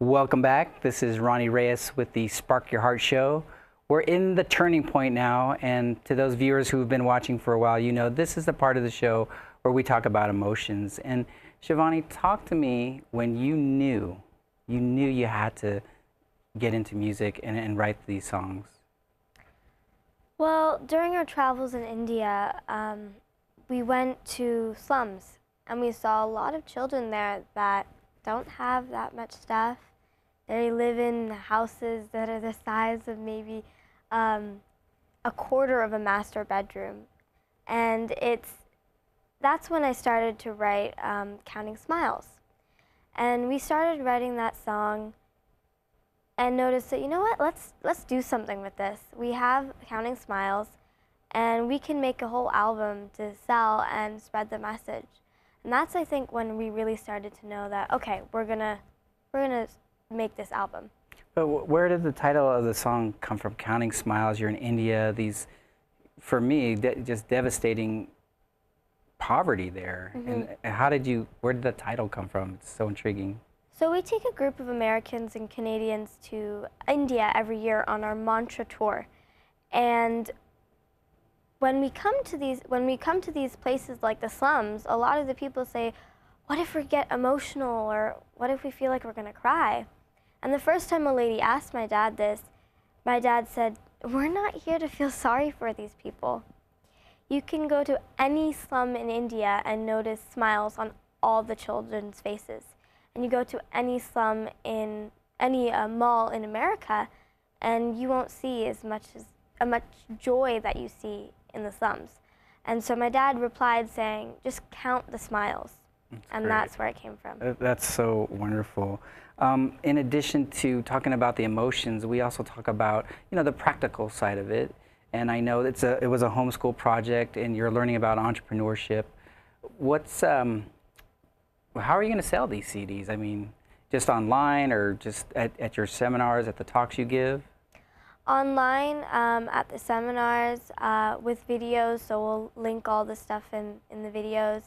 Welcome back. This is Ronnie Reyes with the Spark Your Heart Show. We're in the turning point now, and to those viewers who've been watching for a while, you know this is the part of the show where we talk about emotions. And Shivani, talk to me when you knew, you knew you had to get into music and, and write these songs. Well, during our travels in India, um, we went to slums and we saw a lot of children there that don't have that much stuff. They live in houses that are the size of maybe um, a quarter of a master bedroom. And it's, that's when I started to write um, Counting Smiles. And we started writing that song and noticed that, you know what, let's, let's do something with this. We have Counting Smiles and we can make a whole album to sell and spread the message. And that's, I think, when we really started to know that, okay, we're gonna, we're gonna make this album. But where did the title of the song come from? Counting Smiles, you're in India, these, for me, de just devastating poverty there. Mm -hmm. And how did you, where did the title come from? It's so intriguing. So we take a group of Americans and Canadians to India every year on our mantra tour. And when we come to these when we come to these places like the slums, a lot of the people say, "What if we get emotional or what if we feel like we're going to cry?" And the first time a lady asked my dad this, my dad said, "We're not here to feel sorry for these people. You can go to any slum in India and notice smiles on all the children's faces. And you go to any slum in any uh, mall in America, and you won't see as much as a much joy that you see in the slums. And so my dad replied saying, just count the smiles. That's and great. that's where it came from. That's so wonderful. Um, in addition to talking about the emotions, we also talk about, you know, the practical side of it. And I know it's a, it was a homeschool project and you're learning about entrepreneurship. What's, um, how are you going to sell these CDs? I mean, just online or just at, at your seminars, at the talks you give? Online um, at the seminars uh, with videos, so we'll link all the stuff in, in the videos.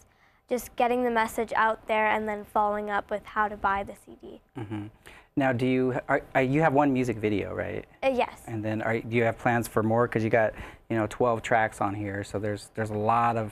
Just getting the message out there and then following up with how to buy the CD. Mm -hmm. Now, do you are, are, you have one music video, right? Uh, yes. And then, are, do you have plans for more? Because you got, you know, 12 tracks on here, so there's there's a lot of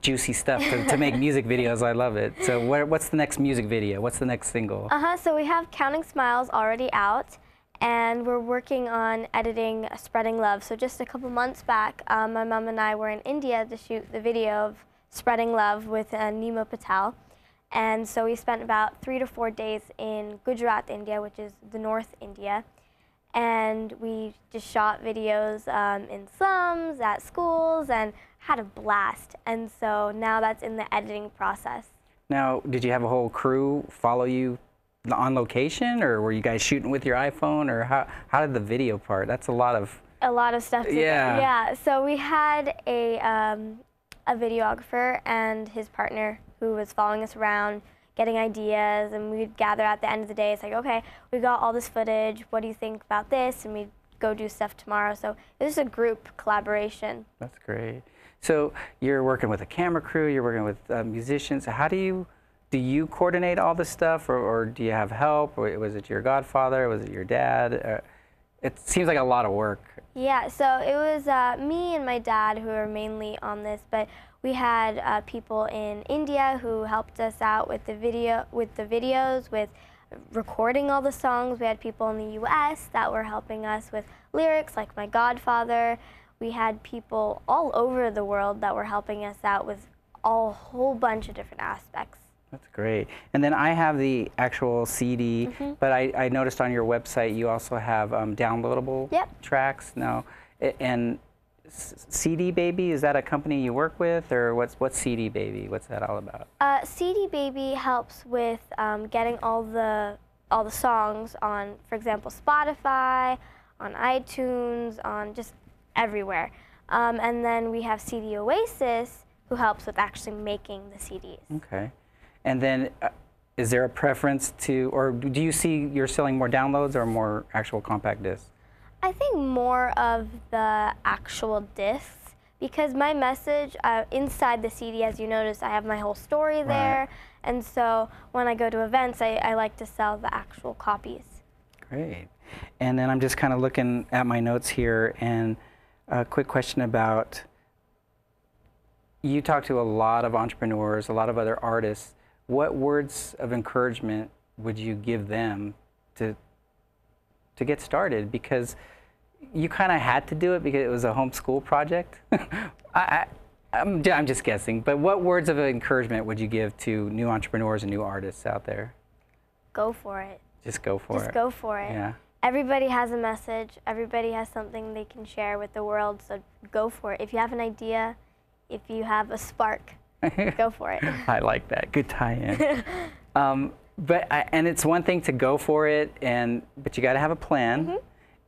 juicy stuff to, to make music videos. I love it. So, what, what's the next music video? What's the next single? Uh huh. So we have Counting Smiles already out and we're working on editing Spreading Love. So just a couple months back, um, my mom and I were in India to shoot the video of Spreading Love with uh, Nima Patel. And so we spent about three to four days in Gujarat, India, which is the North India. And we just shot videos um, in slums, at schools, and had a blast. And so now that's in the editing process. Now, did you have a whole crew follow you on location, or were you guys shooting with your iPhone, or how how did the video part? That's a lot of a lot of stuff. yeah. Yeah. So we had a um, a videographer and his partner who was following us around, getting ideas, and we'd gather at the end of the day. It's like, okay, we got all this footage. What do you think about this? And we'd go do stuff tomorrow. So it was a group collaboration. That's great. So you're working with a camera crew. You're working with uh, musicians. How do you do you coordinate all this stuff, or, or, do you have help? Or was it your godfather? Was it your dad? Uh, it seems like a lot of work. Yeah, so it was uh, me and my dad who were mainly on this, but we had uh, people in India who helped us out with the video, with the videos, with recording all the songs. We had people in the U.S. that were helping us with lyrics, like my godfather. We had people all over the world that were helping us out with a whole bunch of different aspects. That's great. And then I have the actual CD, mm -hmm. but I, I, noticed on your website you also have um, downloadable yep. tracks. Now, and CD Baby, is that a company you work with, or what's what's CD Baby? What's that all about? Uh, CD Baby helps with um, getting all the all the songs on, for example, Spotify, on iTunes, on just everywhere. Um, and then we have CD Oasis, who helps with actually making the CDs. Okay. And then uh, is there a preference to, or do you see you're selling more downloads or more actual compact discs? I think more of the actual discs because my message uh, inside the CD, as you notice, I have my whole story there. Right. And so when I go to events, I, I like to sell the actual copies. Great. And then I'm just kind of looking at my notes here, and a quick question about you talk to a lot of entrepreneurs, a lot of other artists. What words of encouragement would you give them to to get started? Because you kind of had to do it because it was a homeschool project. I, I'm, I'm just guessing, but what words of encouragement would you give to new entrepreneurs and new artists out there? Go for it. Just go for Just it. Just go for it. Yeah. Everybody has a message. Everybody has something they can share with the world. So go for it. If you have an idea, if you have a spark, go for it. I like that. Good tie-in. um, but I, and it's one thing to go for it, and but you got to have a plan,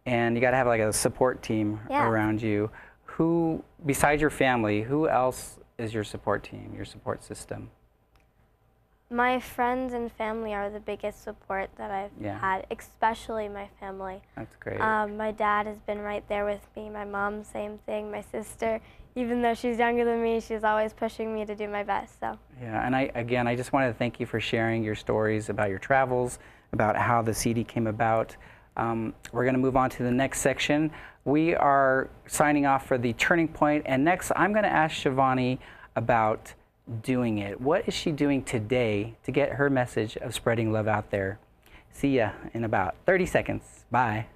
and you got to have like a support team Yeah. around you. Who, besides your family, who else is your support team, your support system? My friends and family are the biggest support that I've Yeah. had, especially my family. That's great. Um, my dad has been right there with me. My mom, same thing. My sister, even though she's younger than me, she's always pushing me to do my best. So Yeah, and I again, I just wanted to thank you for sharing your stories about your travels, about how the CD came about. Um, we're going to move on to the next section. We are signing off for the turning point, and next I'm going to ask Shivani about doing it. What is she doing today to get her message of spreading love out there? See ya in about 30 seconds. Bye.